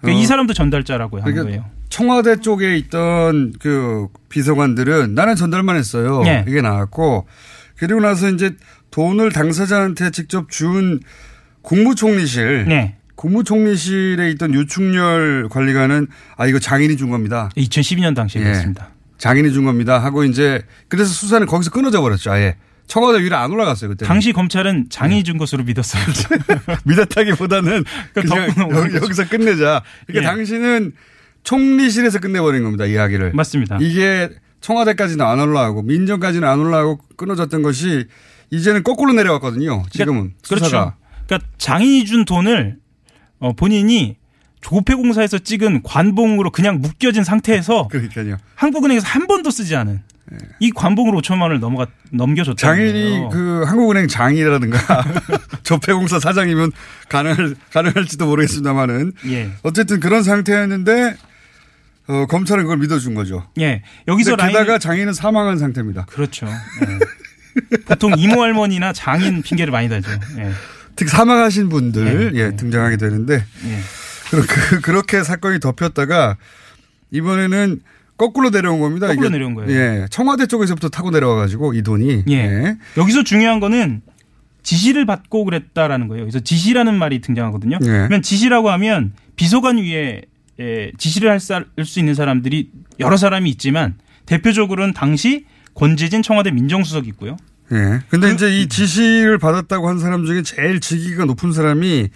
그러니까 어. 이 사람도 전달자라고 하는 그러니까 거예요. 청와대 쪽에 있던 그 비서관들은 나는 전달만 했어요. 예. 이게 나왔고 그리고 나서 이제 돈을 당사자한테 직접 준 국무총리실. 네. 국무총리실에 있던 유충렬 관리관은 아 이거 장인이 준 겁니다. 2012년 당시에 예. 그랬습니다. 장인이 준 겁니다. 하고 이제 그래서 수사는 거기서 끊어져 버렸죠. 아예 청와대 위로 안 올라갔어요 그때. 당시 검찰은 장인이 준 것으로 믿었어요. <laughs> 믿었다기보다는 덕분에 여기, 여기서 끝내자. 그러니까 예. 당신은 총리실에서 끝내버린 겁니다 이야기를. 맞습니다. 이게 청와대까지는 안 올라가고 민정까지는 안 올라가고 끊어졌던 것이 이제는 거꾸로 내려왔거든요. 지금은 수사가. 그렇죠. 그러니까 장인이 준 돈을 어, 본인이 조폐공사에서 찍은 관봉으로 그냥 묶여진 상태에서 <laughs> 그러니까요. 한국은행에서 한 번도 쓰지 않은 이 관봉으로 5천만 원을 넘어가 넘겨줬다. 장인이 그 한국은행 장이라든가 <laughs> 조폐공사 사장이면 가능할 가능할지도 모르겠습니다만은 예. 어쨌든 그런 상태였는데 어, 검찰은 그걸 믿어준 거죠. 예. 여기서 게다가 장인은 사망한 상태입니다. 그렇죠. 예. <laughs> <laughs> 보통 이모 할머니나 장인 핑계를 많이 대죠. 예. 특히 사망하신 분들 네, 예, 등장하게 되는데 예. 그, 그렇게 사건이 덮였다가 이번에는 거꾸로 내려온 겁니다. 거꾸로. 내려온 거예요. 예. 청와대 쪽에서부터 타고 내려와가지고 이 돈이. 예. 여기서 중요한 거는 지시를 받고 그랬다라는 거예요. 그래서 지시라는 말이 등장하거든요. 예. 그러면 지시라고 하면 비서관 위에 에, 지시를 할 수 있는 사람들이 여러 사람이 있지만 대표적으로는 당시 권재진 청와대 민정수석이 있고요. 예. 근데 그 이제 이 지시를 받았다고 한 사람 중에 제일 직위가 높은 사람이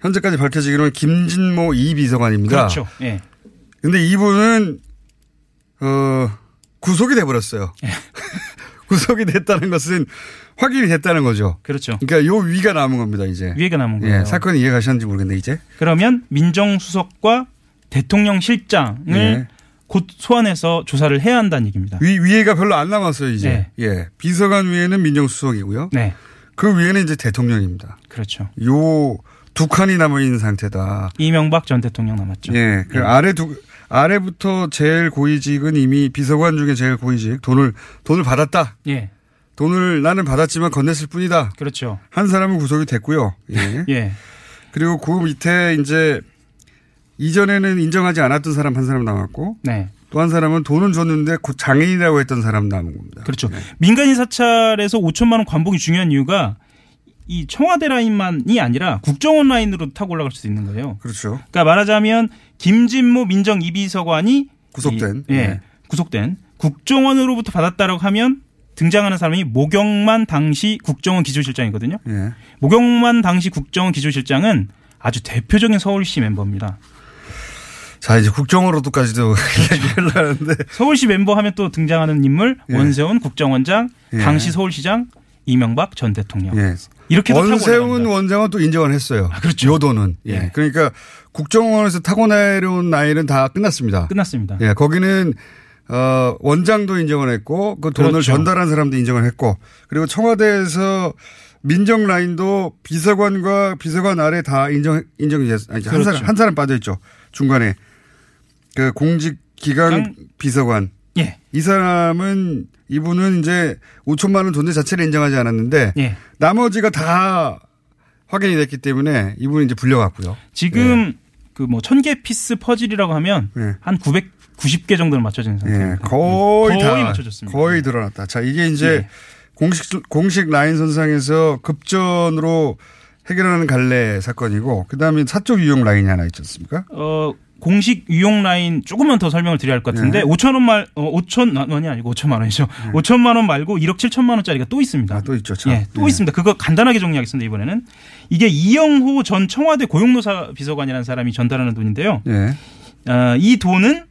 현재까지 밝혀지기로는 김진모 이 비서관입니다. 그렇죠. 예. 근데 이분은 어 구속이 돼 버렸어요. 예. <laughs> 구속이 됐다는 것은 확인이 됐다는 거죠. 그렇죠. 그러니까 요 위가 남은 겁니다, 이제. 위가 남은 거예요. 예, 사건이 이해가셨는지 모르겠네, 이제. 그러면 민정수석과 대통령 실장을 예. 곧 소환해서 조사를 해야 한다는 얘기입니다. 위, 위에가 별로 안 남았어요, 이제. 네. 예. 비서관 위에는 민정수석이고요. 네. 그 위에는 이제 대통령입니다. 그렇죠. 요 두 칸이 남아 있는 상태다. 이명박 전 대통령 남았죠. 예. 그 아래 두, 아래부터 제일 고위직은 이미 비서관 중에 제일 고위직 돈을, 돈을 받았다. 예. 돈을 나는 받았지만 건넸을 뿐이다. 그렇죠. 한 사람은 구속이 됐고요. 예. <laughs> 예. 그리고 그 밑에 이제 이전에는 인정하지 않았던 사람 한 사람 남았고 네. 또한 사람은 돈은 줬는데 곧 장애인이라고 했던 사람 남은 겁니다. 그렇죠. 민간인 사찰에서 5천만 원 관봉이 중요한 이유가 이 청와대 라인만이 아니라 국정원 라인으로 타고 올라갈 수 있는 거예요. 그렇죠. 그러니까 말하자면 김진모 민정 이비서관이 구속된. 이- 예, 네. 구속된 국정원으로부터 받았다라고 하면 등장하는 사람이 모경만 당시 국정원 기조실장이거든요. 예. 모경만 당시 국정원 기조실장은 아주 대표적인 서울시 멤버입니다. 자 이제 국정원으로도까지도 <laughs> 얘기를 하는데 서울시 mem버 하면 또 등장하는 인물 예. 원세훈 국정원장, 예. 당시 서울시장 이명박 전 대통령. 예. 이렇게도 타고 원세훈. 원장은 또 인정을 했어요. 그렇죠. 요 돈은. 예. 예. 그러니까 국정원에서 타고 내려온 나이는 다 끝났습니다. 끝났습니다. 예. 거기는 어 원장도 인정을 했고 그 돈을 그렇죠. 전달한 사람도 인정을 했고 그리고 청와대에서 민정 라인도 비서관과 비서관 아래 다 인정 인정이 됐 아니 한 그렇죠. 사람 한 사람 빠져 있죠. 중간에 그 공직 기관 강- 비서관 예. 이 사람은 이분은 이제 5천만 원 존재 자체를 인정하지 않았는데 예. 나머지가 다 확인이 됐기 때문에 이분은 이제 불려갔고요. 지금 그 뭐 천 개 piece 퍼즐이라고 하면 예. 한 990개 정도는 맞춰진 예, 상태입니다. 거의 다 거의 맞춰졌습니다. 거의 드러났다. 자, 이게 이제 예. 공식 공식 라인 선상에서 금전으로 해결하는 갈래 사건이고 그다음에 사적 유용 라인이 하나 있지 않습니까? 어 공식 유용 라인 조금만 더 설명을 드려야 할 것 같은데 네. 5천 원 말, 어, 5천 원이 아니고 5천만 원이죠. 5천만 원 말고 1억 7천만 원짜리가 또 있습니다. 아, 또 있죠. 참. 예, 또 네. 있습니다. 그거 간단하게 정리하겠습니다. 이번에는 이게 이영호 전 청와대 고용노사 비서관이라는 사람이 전달하는 돈인데요. 예. 어, 이 돈은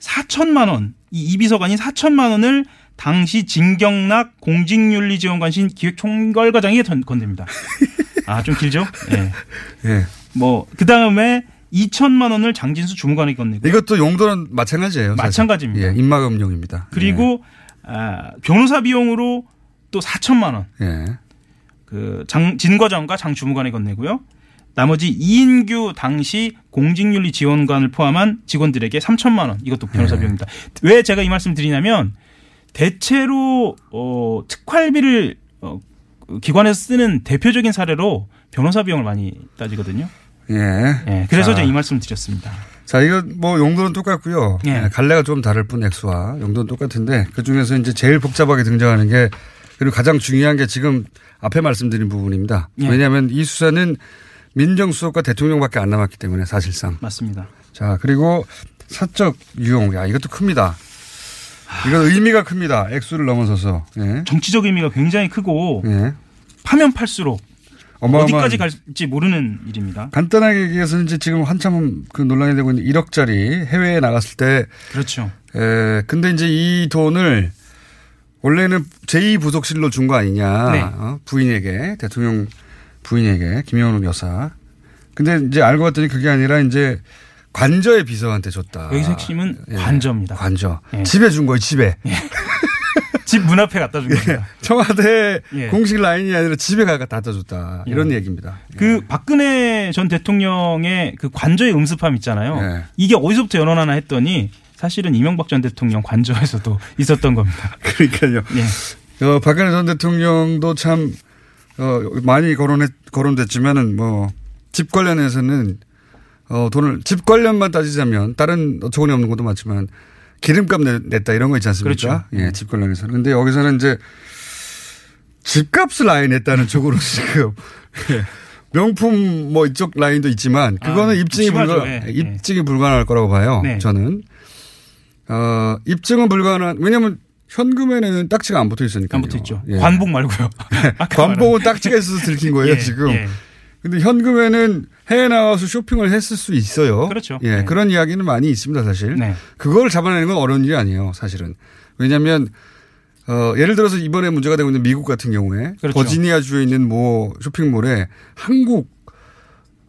4천만 원, 이 이 비서관이 4천만 원을 당시 진경락 공직윤리지원관실 기획총괄과장에게 던- 건넵니다. 아, 좀 길죠? 예. <laughs> 예. 뭐, 그 다음에 2천만 원을 장진수 주무관에게 건네고. 이것도 용도는 마찬가지예요. 사실. 마찬가지입니다. 예, 입막음용입니다. 그리고 아, 변호사 비용으로 또 4천만 원. 예. 그 장, 진 과장과 장 주무관에 건네고요. 나머지 이인규 당시 공직윤리 지원관을 포함한 직원들에게 3천만 원. 이것도 변호사 네. 비용입니다. 왜 제가 이 말씀 드리냐면 대체로 어, 특활비를 어, 그 기관에서 쓰는 대표적인 사례로 변호사 비용을 많이 따지거든요. 예. 예, 그래서 자, 제가 이 말씀 드렸습니다. 자, 이거 뭐 용도는 똑같고요. 예. 예, 갈래가 좀 다를 뿐 액수와 용도는 똑같은데 그 중에서 이제 제일 복잡하게 등장하는 게 그리고 가장 중요한 게 지금 앞에 말씀드린 부분입니다. 예. 왜냐하면 이 수사는 민정수석과 대통령밖에 안 남았기 때문에 사실상. 맞습니다. 자, 그리고 사적 유용. 야, 이것도 큽니다. 이건 의미가 큽니다. 액수를 넘어서서. 예. 정치적 의미가 굉장히 크고 예. 파면 팔수록 어디까지 갈지 모르는 일입니다. 간단하게 얘기해서 이제 지금 한참 그 논란이 되고 있는 1억짜리 해외에 나갔을 때. 그렇죠. 에, 근데 이제 이 돈을 원래는 제2 부속실로 준 거 아니냐. 네. 어? 부인에게, 대통령 부인에게, 김영훈 여사. 근데 이제 알고 봤더니 그게 아니라 이제 관저의 비서한테 줬다. 여기서 핵심은 예. 관저입니다. 관저. 예. 집에 준 거예요, 집에. <laughs> 집 문 앞에 갖다 준 겁니다. 청와대 예. 공식 라인이 아니라 집에 가서 갖다 줬다. 이런 얘기입니다. 그 박근혜 전 대통령의 그 관저의 음습함 있잖아요. 네. 이게 어디서부터 연원하나 했더니 사실은 이명박 전 대통령 관저에서도 <laughs> 있었던 겁니다. 그러니까요. 예. 어, 박근혜 전 대통령도 참, 어, 많이 거론했, 거론됐지만은 뭐, 집 관련해서는, 어, 돈을, 집 관련만 따지자면, 다른 어처구니 없는 것도 많지만, 기름값 내- 냈다 이런 거 있지 않습니까? 그렇죠. 예, 집 관련해서는. 근데 여기서는 이제, 집값을 아예 냈다는 쪽으로 <laughs> 지금, 예. 명품 뭐 이쪽 라인도 있지만, 그거는 아, 입증이. 불가, 예, 예. 입증이 불가능할 거라고 봐요. 네. 저는. 어, 입증은 불가능한, 왜냐면 현금에는 딱지가 안 붙어 있으니까. 안 붙어 있죠. 관복 말고요. <laughs> 관복은 딱지가 있어서 들킨 거예요, 예, 지금. 예. 근데 현금에는 해외 나가서 쇼핑을 했을 수 있어요. 그렇죠. 예, 네. 그런 이야기는 많이 있습니다, 사실. 네. 그걸 잡아내는 건 어려운 일이 아니에요, 사실은. 왜냐하면 어, 예를 들어서 이번에 문제가 되고 있는 미국 같은 경우에 그렇죠. 버지니아 주에 있는 모 쇼핑몰에 한국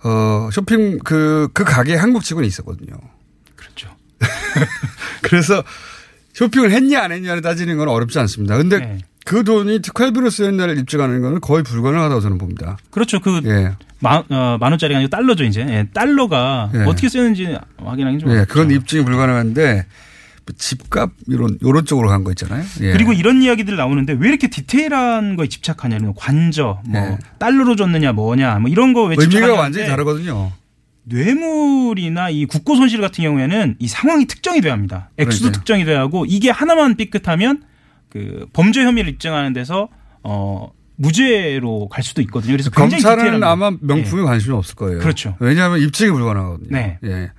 어, 쇼핑 그, 그 가게에 한국 직원이 있었거든요. 그렇죠. <laughs> 그래서 쇼핑을 했냐 안 했냐를 따지는 건 어렵지 않습니다. 근데 네. 그 돈이 특활비로 쓰였냐를 입증하는 건 거의 불가능하다고 저는 봅니다. 그렇죠. 그 예. 만, 어, 만 원짜리가 아니고 달러죠, 이제. 예, 달러가 예. 어떻게 쓰였는지 확인하기 좀. 예. 그건 입증이 불가능한데 집값 이런 요런 쪽으로 간 거 있잖아요. 예. 그리고 이런 이야기들 나오는데 왜 이렇게 디테일한 거에 집착하냐는 관저, 뭐 예. 달러로 줬느냐 뭐냐, 뭐 이런 거왜 의미가 완전히 다르거든요. 뇌물이나 이 국고 손실 같은 경우에는 이 상황이 특정이 돼야 합니다. 액수도 그러니까요. 특정이 돼야 하고 이게 하나만 삐끗하면 그 범죄 혐의를 입증하는 데서 어 무죄로 갈 수도 있거든요. 그래서 검찰은. 아마 명품에 관심이 없을 거예요. 그렇죠. 왜냐하면 입증이 불가능하거든요. 네. 예.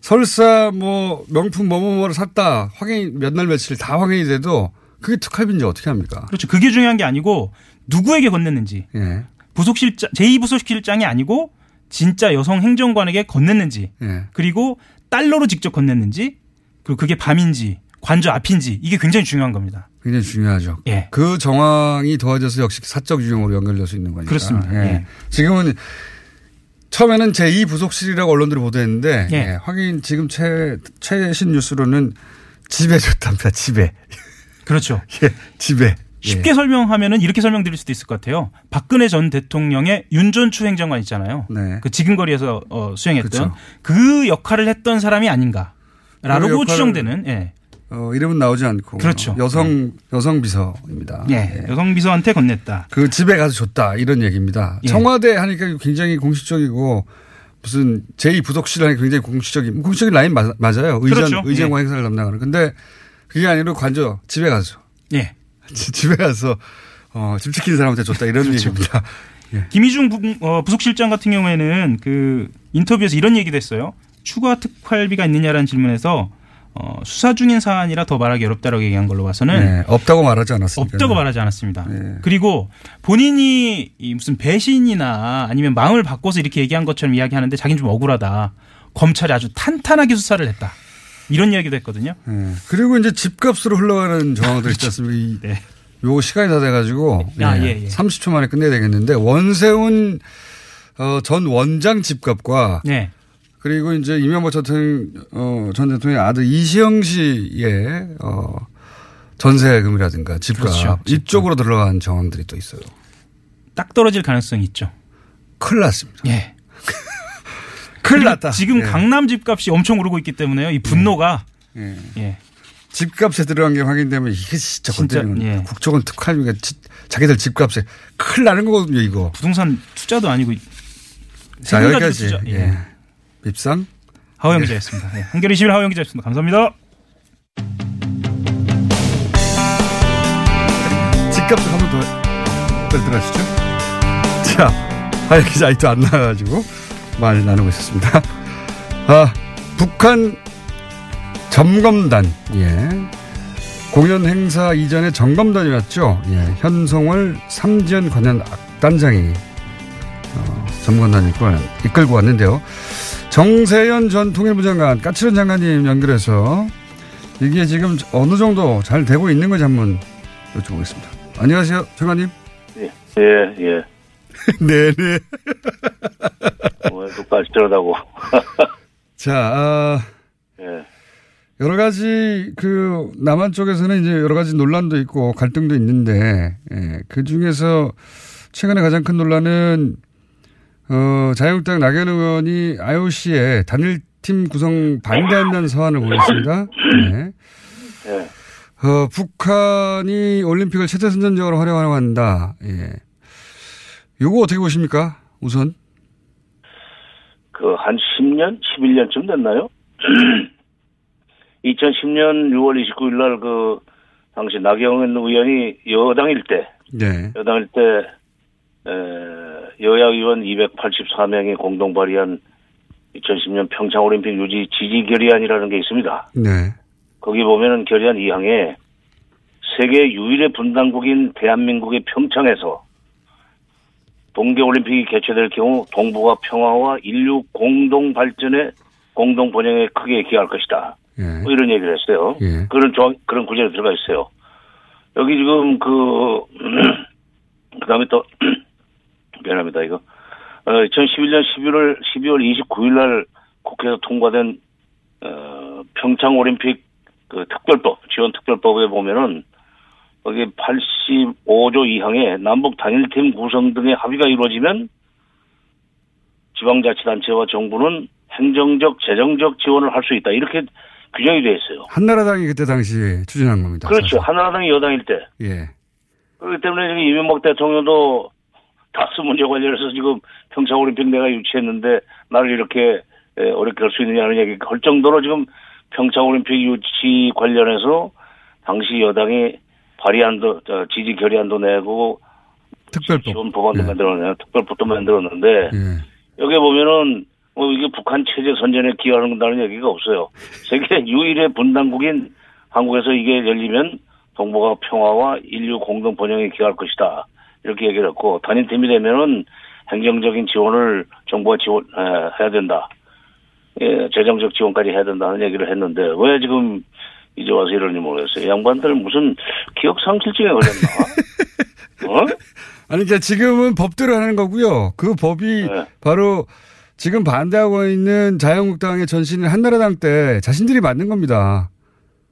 설사 뭐 명품 뭐뭐뭐를 샀다 확인 몇 날 며칠 다 확인이 돼도 그게 특활비인지 어떻게 합니까? 그렇죠. 그게 중요한 게 아니고 누구에게 건넸는지 예. 부속실장 제2 부속실장이 아니고 진짜 여성 행정관에게 건넸는지 예. 그리고 달러로 직접 건넸는지 그리고 그게 밤인지 관저 앞인지 이게 굉장히 중요한 겁니다. 굉장히 중요하죠. 예. 그 정황이 더해져서 역시 사적 유형으로 연결될 수 있는 거니까. 그렇습니다. 예. 예. 지금은 처음에는 제2 부속실이라고 언론들이 보도했는데 예. 예, 확인 지금 최, 최신 뉴스로는 집에 줬답니다. 집에. 그렇죠. <laughs> 예, 집에. 쉽게 설명하면은 이렇게 설명드릴 수도 있을 것 같아요. 박근혜 전 대통령의 윤전추 행정관 있잖아요. 네. 그 지금거리에서 어, 수행했던 그렇죠. 그 역할을 했던 사람이 아닌가라고 그 추정되는 예. 어, 이름은 나오지 않고. 그렇죠. 여성, 여성 비서입니다. 예. 여성 비서한테 건넸다. 그 집에 가서 줬다. 이런 얘기입니다. 예. 청와대 하니까 굉장히 공식적이고 무슨 제2 부속실 하니까 굉장히 공식적인, 공식적인 라인 맞, 맞아요. 의전, 그렇죠. 의전과 행사를 담당하는. 근데 그게 아니라 관저 집에 가서. 예. <laughs> 집에 가서 어, 집 지키는 사람한테 줬다 이런 그렇죠. 얘기입니다. <laughs> 김희중 부, 어, 부속실장 같은 경우에는 그 인터뷰에서 이런 얘기도 했어요. 추가 특활비가 있느냐라는 질문에서 어, 수사 중인 사안이라 더 말하기 어렵다라고 얘기한 걸로 봐서는 네, 없다고 말하지 않았습니까? 없다고 말하지 않았습니다. 네. 그리고 본인이 이 무슨 배신이나 아니면 마음을 바꿔서 이렇게 얘기한 것처럼 이야기하는데 자기는 좀 억울하다. 검찰이 아주 탄탄하게 수사를 했다. 이런 이야기도 했거든요. 네. 그리고 이제 집값으로 흘러가는 정황들 있지 않습니까? 이, 네. 요 시간이 다 돼가지고 아, 예, 예, 예. 30초 만에 끝내야 되겠는데 원세훈 어, 전 원장 집값과 네. 그리고 이제 이명박 전 대통령, 어, 전 대통령의 아들 이시영 씨의 어, 전세금이라든가 집값 그렇죠. 이쪽으로 들어간 정황들이 또 있어요. 딱 떨어질 가능성이 있죠. 큰일 났습니다. 예. <laughs> 큰일 났다. 지금 예. 강남 집값이 엄청 오르고 있기 때문에요. 이 분노가 예. 예. 집값에 들어간 게 확인되면 이게 진짜 건드리는 예. 국정원 특활비가 지- 자기들 집값에 큰일 나는 거거든요, 이거. 부동산 투자도 아니고 자, 여기까지. 투자. 예. 예. 밉상. 하호영 기자였습니다. 예. 한겨레 21 하호영 기자였습니다. 감사합니다. 깜짝 한번 더, 더 들어가시죠. 자, 하얀 기자 아직도 안 나와가지고 말 나누고 있었습니다. 아, 북한 점검단, 예. 공연 행사 이전에 점검단이었죠. 예. 현송월 삼지연 관련 악단장이 어, 점검단을 이끌, 이끌고 왔는데요. 정세현 전 통일부 장관, 까칠한 장관님 연결해서 이게 지금 어느 정도 잘 되고 있는 건지 한번 여쭤보겠습니다. 안녕하세요, 장관님. 예, 예, 예. 네네. <laughs> <laughs> 뭐, 똑같이하다고 <laughs> 자, 아, 예. 여러 가지 그 남한 쪽에서는 이제 여러 가지 논란도 있고 갈등도 있는데 예, 그 중에서 최근에 가장 큰 논란은 어, 자유한국당 나경원 의원이 IOC에 단일팀 구성 반대한다는 서한을 보냈습니다. 네. 예. 어, 북한이 올림픽을 최대 선전적으로 활용하려고 한다. 예. 요거 어떻게 보십니까? 우선. 그 한 10년, 11년쯤 됐나요? 2010년 6월 29일 날 그 당시 나경원 의원이 여당일 때 네. 여당일 때 에, 여야 의원 284명이 공동 발의한 2010년 평창 올림픽 유지 지지 결의안이라는 게 있습니다. 네. 거기 보면은 결의안 2항에 세계 유일의 분단국인 대한민국의 평창에서 동계올림픽이 개최될 경우 동북아 평화와 인류 공동 발전에 공동 번영에 크게 기여할 것이다. 예. 뭐 이런 얘기를 했어요. 예. 그런 조 그런 구절이 들어가 있어요. 여기 지금 그 <clears throat> 그 다음에 또 <clears throat> 미안합니다 이거 어, 2011년 11월 12월 29일 날 국회에서 통과된 어, 평창 올림픽 그 특별법 지원 특별법에 보면은 거기 85조 2항에 남북 단일팀 구성 등의 합의가 이루어지면 지방자치단체와 정부는 행정적, 재정적 지원을 할 수 있다. 이렇게 규정이 되어 있어요. 한나라당이 그때 당시 추진한 겁니다. 그렇죠. 한나라당이 여당일 때. 예. 그렇기 때문에 지금 이명박 대통령도 다스 문제 관련해서 지금 평창올림픽 내가 유치했는데 나를 이렇게 에, 어렵게 할 수 있느냐는 얘기 할 정도로 지금 평창올림픽 유치 관련해서 당시 여당이 발의안도 저, 지지 결의안도 내고 특별법 지원 법안도 만들어내 특별법도 만들었는데 예. 여기 보면은 뭐 이게 북한 체제 선전에 기여한다는 얘기가 없어요. 세계 유일의 분단국인 한국에서 이게 열리면 동북아 평화와 인류 공동 번영에 기여할 것이다. 이렇게 얘기를 했고 단일팀이 되면은 행정적인 지원을 정부가 지원 에, 해야 된다. 예, 재정적 지원까지 해야 된다는 얘기를 했는데 왜 지금 이제 와서 이러는지 모르겠어요. 양반들 무슨 기억 상실증에 걸렸나? <laughs> 어? 아니, 그러니까 지금은 법대로 하는 거고요. 그 법이 네. 바로 지금 반대하고 있는 자유한국당의 전신인 한나라당 때 자신들이 만든 겁니다.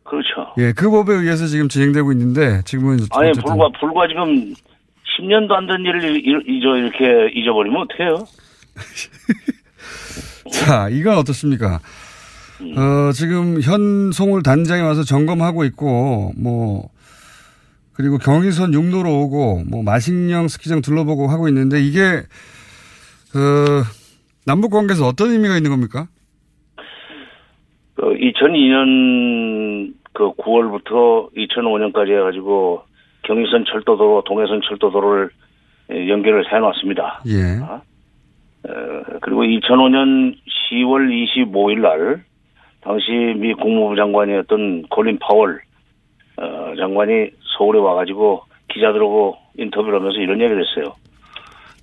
그렇죠. 예, 그 법에 의해서 지금 진행되고 있는데 지금은 아니 불과 불과 지금 10년도 안 된 일을 잊- 잊어 이렇게 잊어버리면 어떡해요? <laughs> 자, 이건 어떻습니까? 음. 어, 지금 현송을 단장이 와서 점검하고 있고, 뭐, 그리고 경의선 육로로 오고, 뭐, 마식령 스키장 둘러보고 하고 있는데, 이게, 어, 남북 관계에서 어떤 의미가 있는 겁니까? 그 2002년 그 9월부터 2005년까지 해가지고 경의선 철도도로, 동해선 철도도로를 예, 연결을 해놨습니다. 예. 어, 그리고 2005년 10월 25일 날 당시 미 국무부 장관이었던 콜린 파월 어, 장관이 서울에 와가지고 기자들하고 인터뷰를 하면서 이런 얘기를 했어요.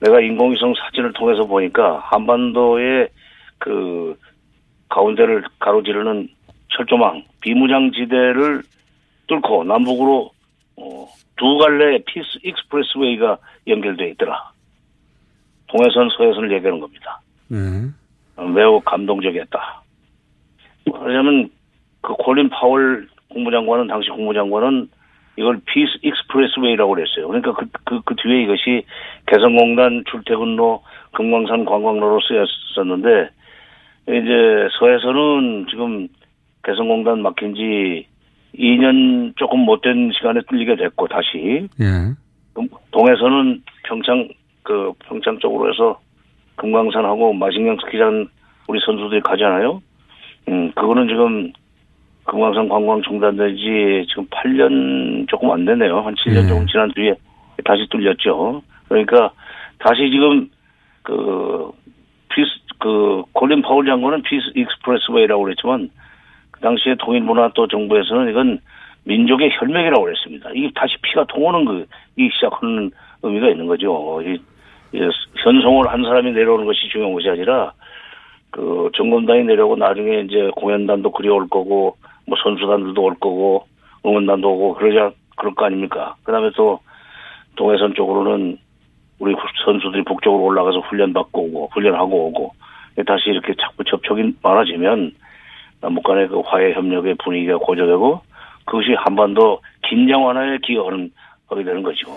내가 인공위성 사진을 통해서 보니까 한반도의 그 가운데를 가로지르는 철조망 비무장지대를 뚫고 남북으로 어, 두 갈래 peace expressway가 연결돼 있더라. 동해선 서해선을 얘기하는 겁니다. 네. 어, 매우 감동적이었다. 왜냐하면 그 콜린 파월 국무장관은 당시 국무장관은 이걸 peace expressway라고 그랬어요. 그러니까 그, 그, 그 뒤에 이것이 개성공단 출퇴근로 금강산 관광로로 쓰였었는데 이제 서해선은 지금 개성공단 막힌 지 2년 조금 못된 시간에 뚫리게 됐고 다시 예. 금- 동해선은 평창 그 평창 쪽으로 해서 금강산하고 마식령 스키장 우리 선수들이 가잖아요. 음 그거는 지금 그 금강산 관광 중단된 지 지금 8년 조금 안 되네요. 한 7년 조금 지난 뒤에 다시 뚫렸죠. 그러니까 다시 지금 그 피스 그 콜린 파월 장관은 peace expressway라고 그랬지만 그 당시에 통일부나 또 정부에서는 이건 민족의 혈맥이라고 그랬습니다. 이게 다시 피가 통하는 그, 이 시작하는 의미가 있는 거죠. 이, 이 현송을 한 사람이 내려오는 것이 중요한 것이 아니라 그 정검단이 내려오고 나중에 이제 공연단도 그리 올 거고 뭐 선수단들도 올 거고 응원단도 오고 그러자 그럴 거 아닙니까? 그다음에 또 동해선 쪽으로는 우리 선수들이 북쪽으로 올라가서 훈련 받고 오고 훈련하고 오고 다시 이렇게 자꾸 접촉이 많아지면 남북 간의 그 화해 협력의 분위기가 고조되고 그것이 한반도 긴장 완화에 기여하는 하게 되는 거죠.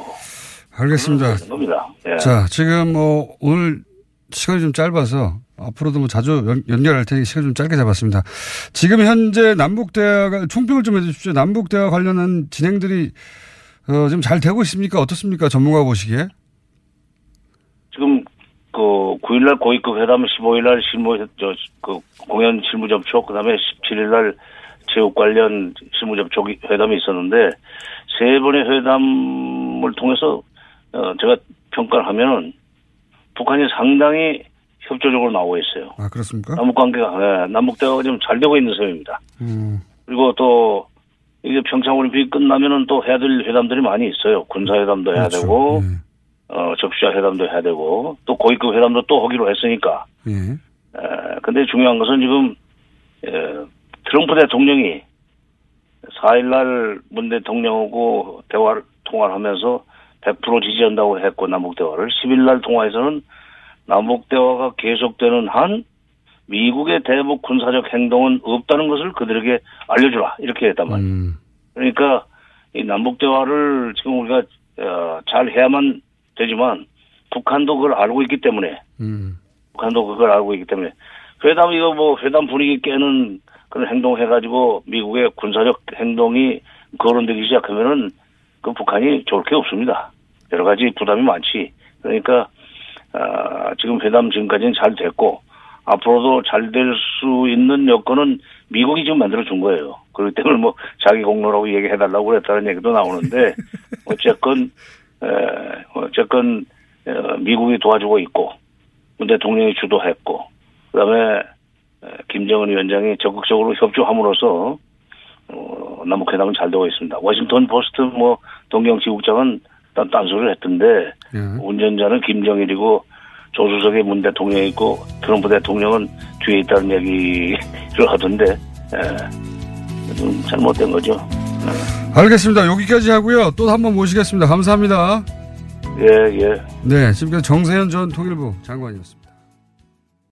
알겠습니다. 겁니다. 예. 자, 지금 뭐 오늘 시간이 좀 짧아서 앞으로도 뭐 자주 연, 연결할 테니 시간 좀 짧게 잡았습니다. 지금 현재 남북 대화가 총평을 좀 해주십시오. 남북 대화 관련한 진행들이 어, 지금 잘 되고 있습니까? 어떻습니까? 전문가 보시기에? 지금 그 9일날 고위급 회담, 15일날 실무 저 그 공연 실무 접촉, 그다음에 17일날 체육 관련 실무 접촉 회담이 있었는데 세 번의 회담을 통해서 어 제가 평가를 하면은 북한이 상당히 협조적으로 나오고 있어요. 아 그렇습니까? 남북 관계가 예, 남북 대화가 좀 잘 되고 있는 셈입니다. 음. 그리고 또 이게 평창 올림픽 끝나면은 또 해야 될 회담들이 많이 있어요. 군사 회담도 해야 그렇죠. 되고 어 접시자 회담도 해야 되고 또 고위급 회담도 또 하기로 했으니까. 예. 에, 근데 중요한 것은 지금 에, 트럼프 대통령이 4일날 문 대통령하고 대화를 통화를 하면서 100% 지지한다고 했고 남북 대화를 10일날 통화에서는 남북 대화가 계속되는 한 미국의 대북 군사적 행동은 없다는 것을 그들에게 알려주라 이렇게 했단 말이에요. 음. 그러니까 이 남북 대화를 지금 우리가 어, 잘 해야만 되지만 북한도 그걸 알고 있기 때문에 음. 북한도 그걸 알고 있기 때문에 회담 이거 뭐 회담 분위기 깨는 그런 행동 해가지고 미국의 군사적 행동이 거론되기 시작하면은 그 북한이 좋을 게 없습니다. 여러 가지 부담이 많지. 그러니까 아, 지금 회담 지금까지는 잘 됐고 앞으로도 잘 될 수 있는 여건은 미국이 지금 만들어 준 거예요. 그렇기 때문에 뭐 자기 공로라고 얘기해달라고 그랬다는 얘기도 나오는데 <laughs> 어쨌건 에, 어쨌건 어, 미국이 도와주고 있고 문 대통령이 주도했고 그다음에 에, 김정은 위원장이 적극적으로 협조함으로써 어, 남북 회담은 잘 되고 있습니다. 워싱턴 포스트 뭐 동경 지국장은 딴, 딴소리를 했던데 운전자는 김정일이고 조수석에 문 대통령이 있고 트럼프 대통령은 뒤에 있다는 얘기를 하던데 에, 좀 잘못된 거죠. 알겠습니다. 여기까지 하고요. 또 한 번 모시겠습니다. 감사합니다. 예, 예. 네, 지금까지 정세현 전 통일부 장관이었습니다.